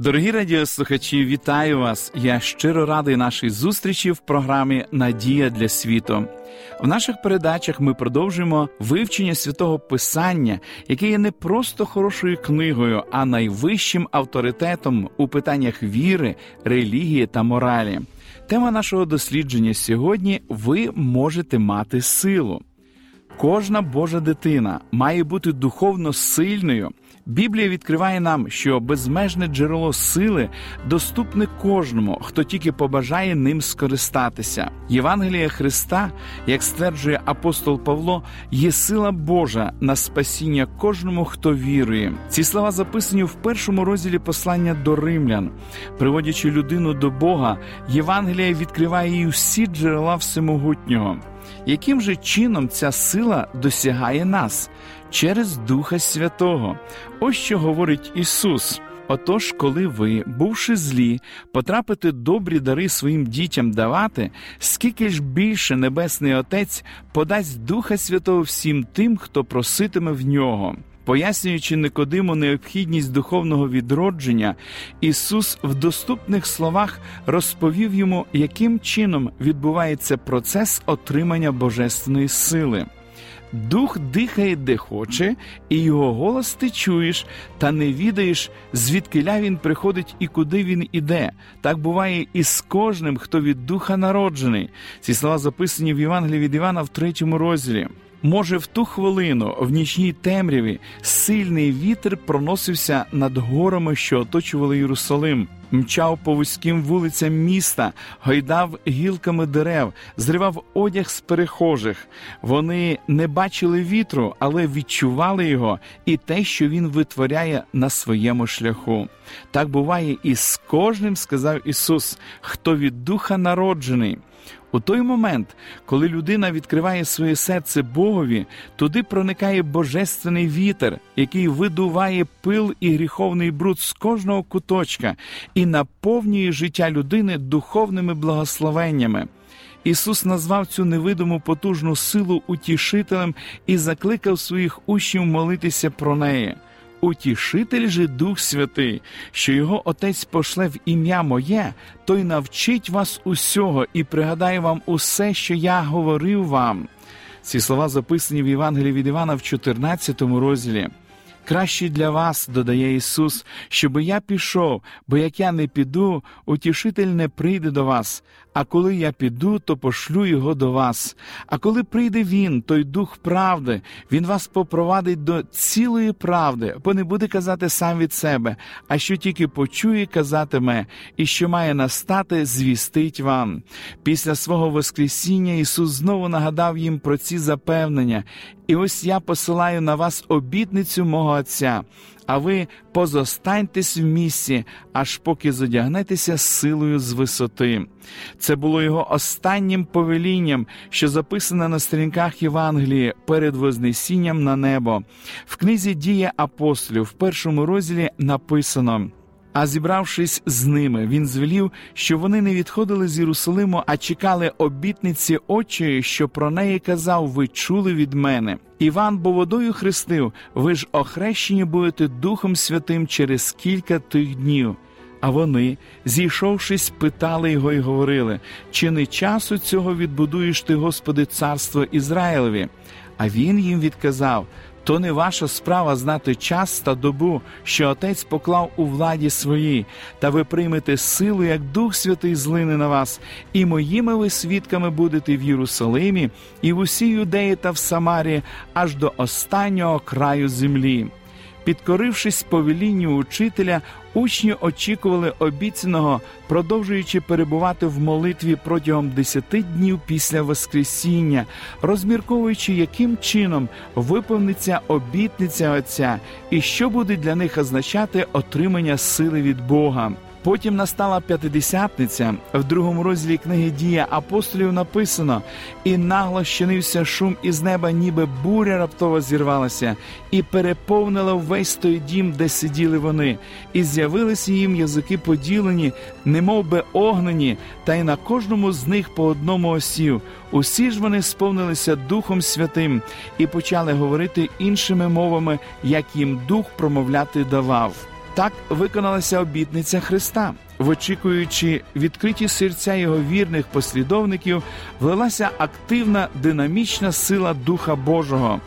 Дорогі радіослухачі, вітаю вас! Я щиро радий нашій зустрічі в програмі Надія для світу. В наших передачах ми продовжуємо вивчення святого Писання, яке є не просто хорошою книгою, а найвищим авторитетом у питаннях віри, релігії та моралі. Тема нашого дослідження сьогодні ви можете мати силу. Кожна Божа дитина має бути духовно сильною. Біблія відкриває нам, що безмежне джерело сили доступне кожному, хто тільки побажає ним скористатися. Євангелія Христа, як стверджує апостол Павло, є сила Божа на спасіння кожному, хто вірує. Ці слова записані в першому розділі послання до римлян. Приводячи людину до Бога, Євангелія відкриває їй всі джерела всемогутнього. Яким же чином ця сила досягає нас через Духа Святого? Ось що говорить Ісус. Отож, коли ви, бувши злі, потрапите добрі дари своїм дітям давати, скільки ж більше Небесний Отець подасть Духа Святого всім тим, хто проситиме в нього. Пояснюючи Никодиму необхідність духовного відродження, Ісус в доступних словах розповів йому, яким чином відбувається процес отримання божественної сили. Дух дихає, де хоче, і його голос ти чуєш, та не відаєш, звідкиля він приходить і куди він іде. Так буває і з кожним, хто від духа народжений. Ці слова записані в Євангелії від Івана в третьому розділі. Може, в ту хвилину, в нічній темряві, сильний вітер проносився над горами, що оточували Єрусалим, мчав по вузьким вулицям міста, гойдав гілками дерев, зривав одяг з перехожих. Вони не бачили вітру, але відчували його і те, що він витворяє на своєму шляху. Так буває і з кожним, сказав Ісус, хто від духа народжений. У той момент, коли людина відкриває своє серце Богові, туди проникає божественний вітер, який видуває пил і гріховний бруд з кожного куточка і наповнює життя людини духовними благословеннями. Ісус назвав цю невидиму потужну силу утішителем і закликав своїх учнів молитися про неї. Утішитель же Дух Святий, що його Отець пошле в ім'я моє, той навчить вас усього і пригадає вам усе, що я говорив вам. Ці слова записані в Євангелії від Івана в 14 розділі. Краще для вас, додає Ісус, щоб я пішов, бо як я не піду, утішитель не прийде до вас. А коли я піду, то пошлю його до вас. А коли прийде він, той дух правди, він вас попровадить до цілої правди, бо не буде казати сам від себе, а що тільки почує, казатиме, і що має настати, звістить вам. Після свого Воскресіння Ісус знову нагадав їм про ці запевнення, і ось я посилаю на вас обітницю мого Отця. А ви позостаньтесь в місці, аж поки зодягнетеся силою з висоти. Це було його останнім повелінням, що записане на сторінках Євангелії перед Вознесінням на небо. В книзі Дія апостолів в першому розділі написано. А зібравшись з ними, він звелів, що вони не відходили з Єрусалиму, а чекали обітниці очі, що про неї казав, ви чули від мене. Іван бо водою хрестив, ви ж охрещені будете Духом Святим через кілька тих днів. А вони, зійшовшись, питали його і говорили: чи не часу цього відбудуєш ти, Господи, царство Ізраїлеві? А він їм відказав. То не ваша справа знати час та добу, що Отець поклав у владі своїй, та ви приймете силу, як Дух Святий злине на вас, і моїми ви свідками будете в Єрусалимі, і в усій юдеї та в Самарі, аж до останнього краю землі. Підкорившись повелінню учителя, учні очікували обіцяного, продовжуючи перебувати в молитві протягом десяти днів після Воскресіння, розмірковуючи, яким чином виповниться обітниця Отця і що буде для них означати отримання сили від Бога. Потім настала п'ятидесятниця. В другому розділі книги Дія апостолів написано: і нагло щинився шум із неба, ніби буря раптово зірвалася, і переповнила весь той дім, де сиділи вони, і з'явилися їм язики поділені, немов би огнені, та й на кожному з них по одному осів. Усі ж вони сповнилися Духом Святим і почали говорити іншими мовами, як їм дух промовляти давав. Так виконалася обітниця Христа. Вичікуючи відкриті серця його вірних послідовників, влилася активна динамічна сила Духа Божого.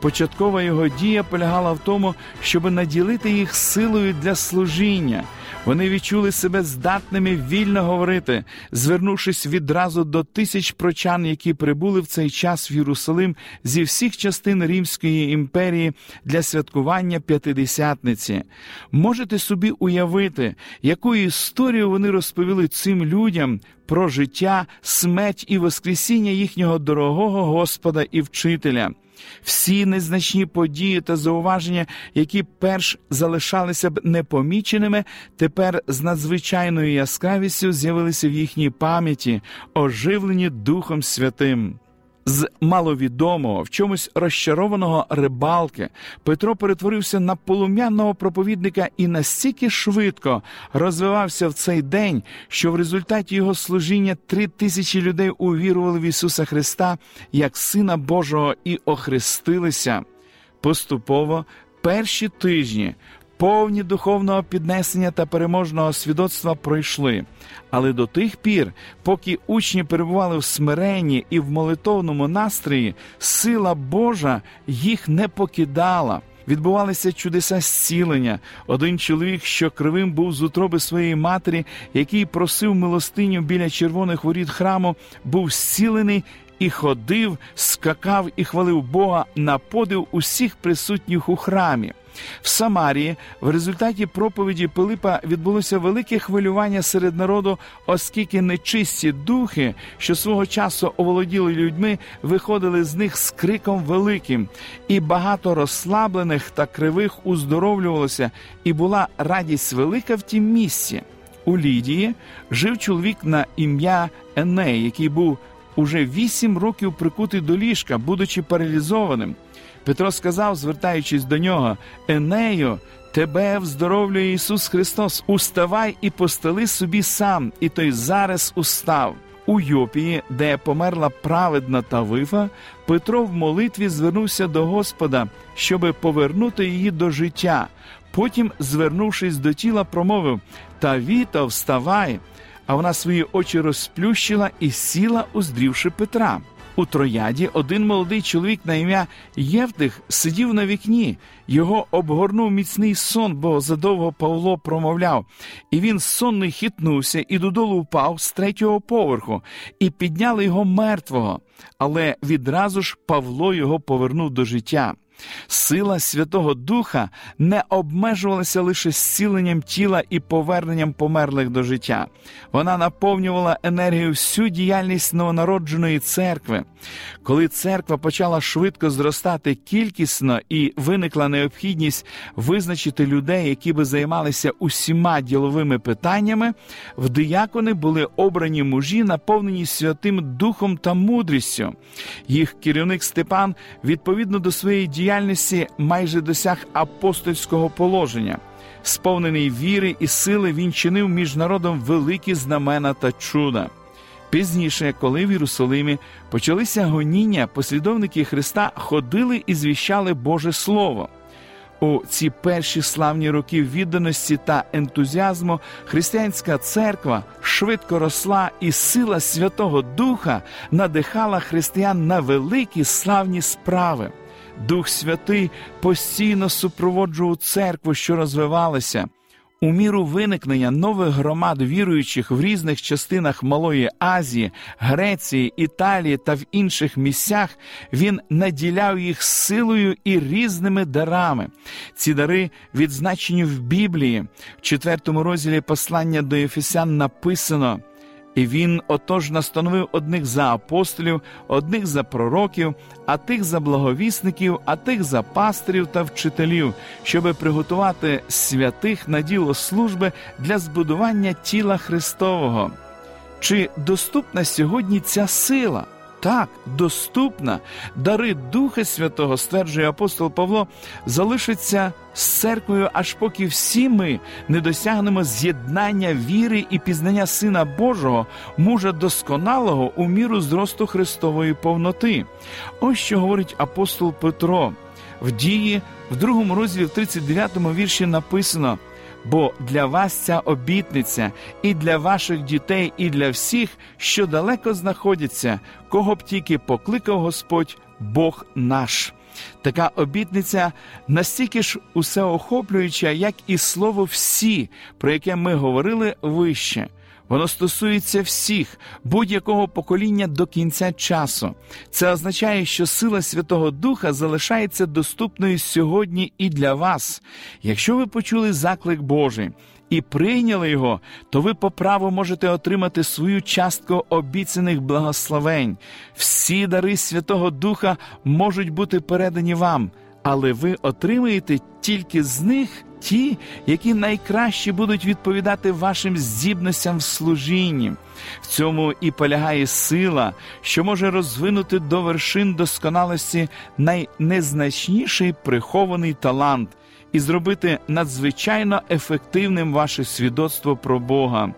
Початкова його дія полягала в тому, щоб наділити їх силою для служіння. Вони відчули себе здатними вільно говорити, звернувшись відразу до тисяч прочан, які прибули в цей час в Єрусалим зі всіх частин Римської імперії для святкування п'ятидесятниці. Можете собі уявити, яку історію вони розповіли цим людям про життя, смерть і воскресіння їхнього дорогого Господа і вчителя. Всі незначні події та зауваження, які перш залишалися б непоміченими, тепер з надзвичайною яскравістю з'явилися в їхній пам'яті, оживлені Духом Святим. З маловідомого, в чомусь розчарованого рибалки Петро перетворився на полум'яного проповідника і настільки швидко розвивався в цей день, що в результаті його служіння три тисячі людей увірували в Ісуса Христа як Сина Божого і охрестилися. Поступово перші тижні повні духовного піднесення та переможного свідоцтва пройшли, але до тих пір, поки учні перебували в смиренні і в молитовному настрої, сила Божа їх не покидала. Відбувалися чудеса зцілення. Один чоловік, що кривим був з утроби своєї матері, який просив милостиню біля червоних воріт храму, був зцілений і ходив, скакав і хвалив Бога на подив усіх присутніх у храмі. В Самарії в результаті проповіді Пилипа відбулося велике хвилювання серед народу, оскільки нечисті духи, що свого часу оволоділи людьми, виходили з них з криком великим, і багато розслаблених та кривих уздоровлювалося, і була радість велика в тім місці. У Лідії жив чоловік на ім'я Еней, який був уже вісім років прикутий до ліжка, будучи паралізованим. Петро сказав, звертаючись до нього, Енею, тебе вздоровлює Ісус Христос, уставай і постели собі сам, і той зараз устав. У Йопії, де померла праведна Тавифа, Петро в молитві звернувся до Господа, щоби повернути її до життя. Потім, звернувшись до тіла, промовив Тавіто, вставай. А вона свої очі розплющила і сіла, уздрівши Петра. У трояді один молодий чоловік на ім'я Євтих сидів на вікні, його обгорнув міцний сон, бо задовго Павло промовляв, і він сонний хитнувся і додолу впав з третього поверху, і підняли його мертвого. Але відразу ж Павло його повернув до життя. Сила Святого Духа не обмежувалася лише зціленням тіла і поверненням померлих до життя. Вона наповнювала енергію всю діяльність новонародженої церкви. Коли церква почала швидко зростати кількісно і виникла необхідність визначити людей, які би займалися усіма діловими питаннями, в диякони були обрані мужі, наповнені Святим Духом та мудрістю. Їх керівник Степан відповідно до своєї діяльності діяльності майже досяг апостольського положення. Сповнений віри і сили він чинив між народом великі знамена та чуда. Пізніше, коли в Єрусалимі почалися гоніння, послідовники Христа ходили і звіщали Боже Слово. У ці перші славні роки відданості та ентузіазму християнська церква швидко росла, і сила Святого Духа надихала християн на великі славні справи. Дух Святий постійно супроводжував церкву, що розвивалася. У міру виникнення нових громад віруючих в різних частинах Малої Азії, Греції, Італії та в інших місцях він наділяв їх силою і різними дарами. Ці дари відзначені в Біблії. В четвертому розділі послання до Ефесян написано. І він отож настановив одних за апостолів, одних за пророків, а тих за благовісників, а тих за пастирів та вчителів, щоби приготувати святих на діло служби для збудування тіла Христового. Чи доступна сьогодні ця сила? Так, доступна, дари Духа Святого, стверджує апостол Павло, залишаться з церквою, аж поки всі ми не досягнемо з'єднання віри і пізнання Сина Божого, мужа досконалого у міру зросту Христової повноти. Ось що говорить апостол Петро. В дії, в другому розділі, в 39 вірші написано бо для вас ця обітниця і для ваших дітей, і для всіх, що далеко знаходяться, кого б тільки покликав Господь Бог наш. Така обітниця настільки ж усеохоплююча, як і слово всі, про яке ми говорили вище. Воно стосується всіх, будь-якого покоління до кінця часу. Це означає, що сила Святого Духа залишається доступною сьогодні і для вас. Якщо ви почули заклик Божий і прийняли його, то ви по праву можете отримати свою частку обіцяних благословень. Всі дари Святого Духа можуть бути передані вам, але ви отримаєте тільки з них ті, які найкраще будуть відповідати вашим здібностям в служінні. В цьому і полягає сила, що може розвинути до вершин досконалості найнезначніший прихований талант і зробити надзвичайно ефективним ваше свідоцтво про Бога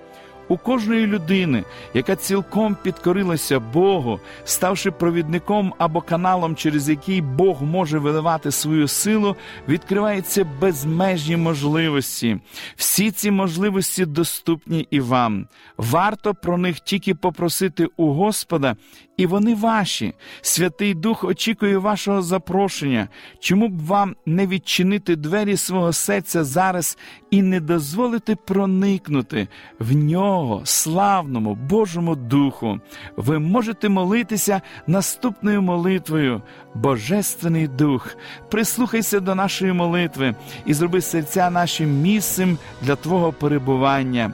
у кожної людини, яка цілком підкорилася Богу, ставши провідником або каналом, через який Бог може виливати свою силу, відкриваються безмежні можливості. Всі ці можливості доступні і вам. Варто про них тільки попросити у Господа, і вони ваші. Святий Дух очікує вашого запрошення. Чому б вам не відчинити двері свого серця зараз і не дозволити проникнути в нього, славному Божому Духу? Ви можете молитися наступною молитвою, Божественний Дух. Прислухайся до нашої молитви і зроби серця нашим місцем для Твого перебування.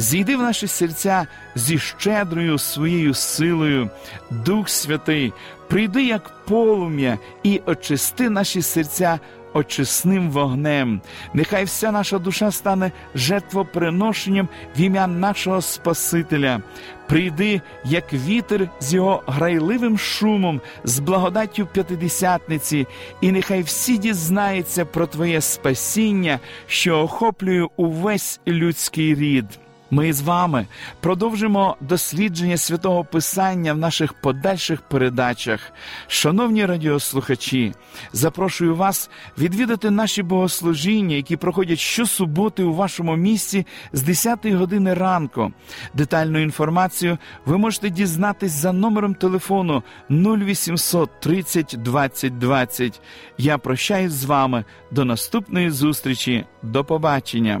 Зійди в наші серця зі щедрою своєю силою, Дух Святий, прийди як полум'я і очисти наші серця очисним вогнем. Нехай вся наша душа стане жертвоприношенням в ім'я нашого Спасителя. Прийди, як вітер з його грайливим шумом, з благодаттю п'ятидесятниці, і нехай всі дізнаються про Твоє спасіння, що охоплює увесь людський рід. Ми з вами продовжимо дослідження святого Писання в наших подальших передачах. Шановні радіослухачі, запрошую вас відвідати наші богослужіння, які проходять щосуботи у вашому місці з 10 години ранку. Детальну інформацію ви можете дізнатись за номером телефону 0800 30 20 20. Я прощаюсь з вами до наступної зустрічі. До побачення.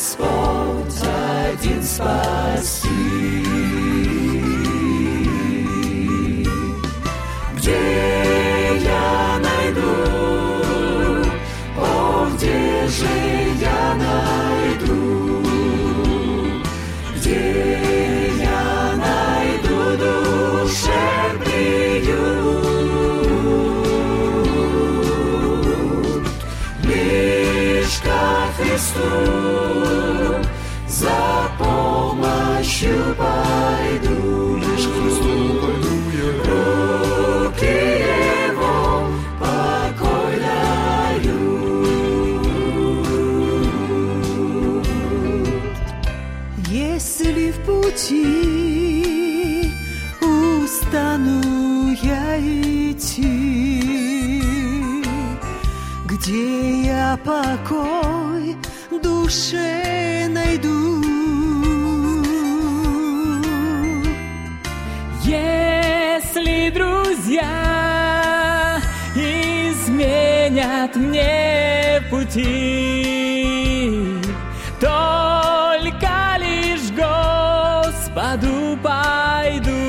Господь один спаси. Где я найду, о, где же я найду, где я найду душевную Христу. навстречу пойду. Лишь Христу пойду я. Руки Его покой. Если в пути устану я идти, где я покой душе пути, только лишь Господу пойду.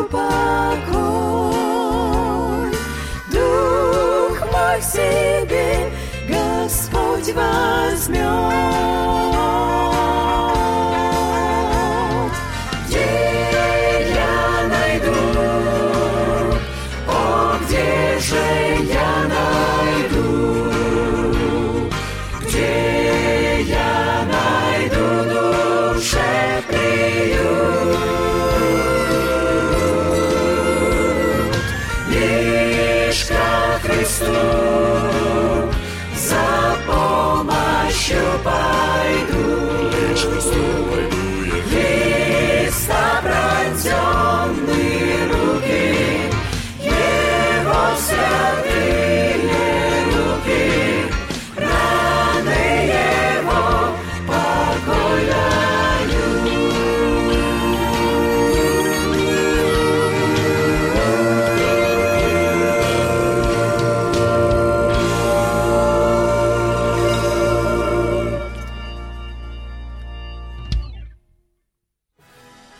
Найду покой. Дух мой в себе Господь возьмет.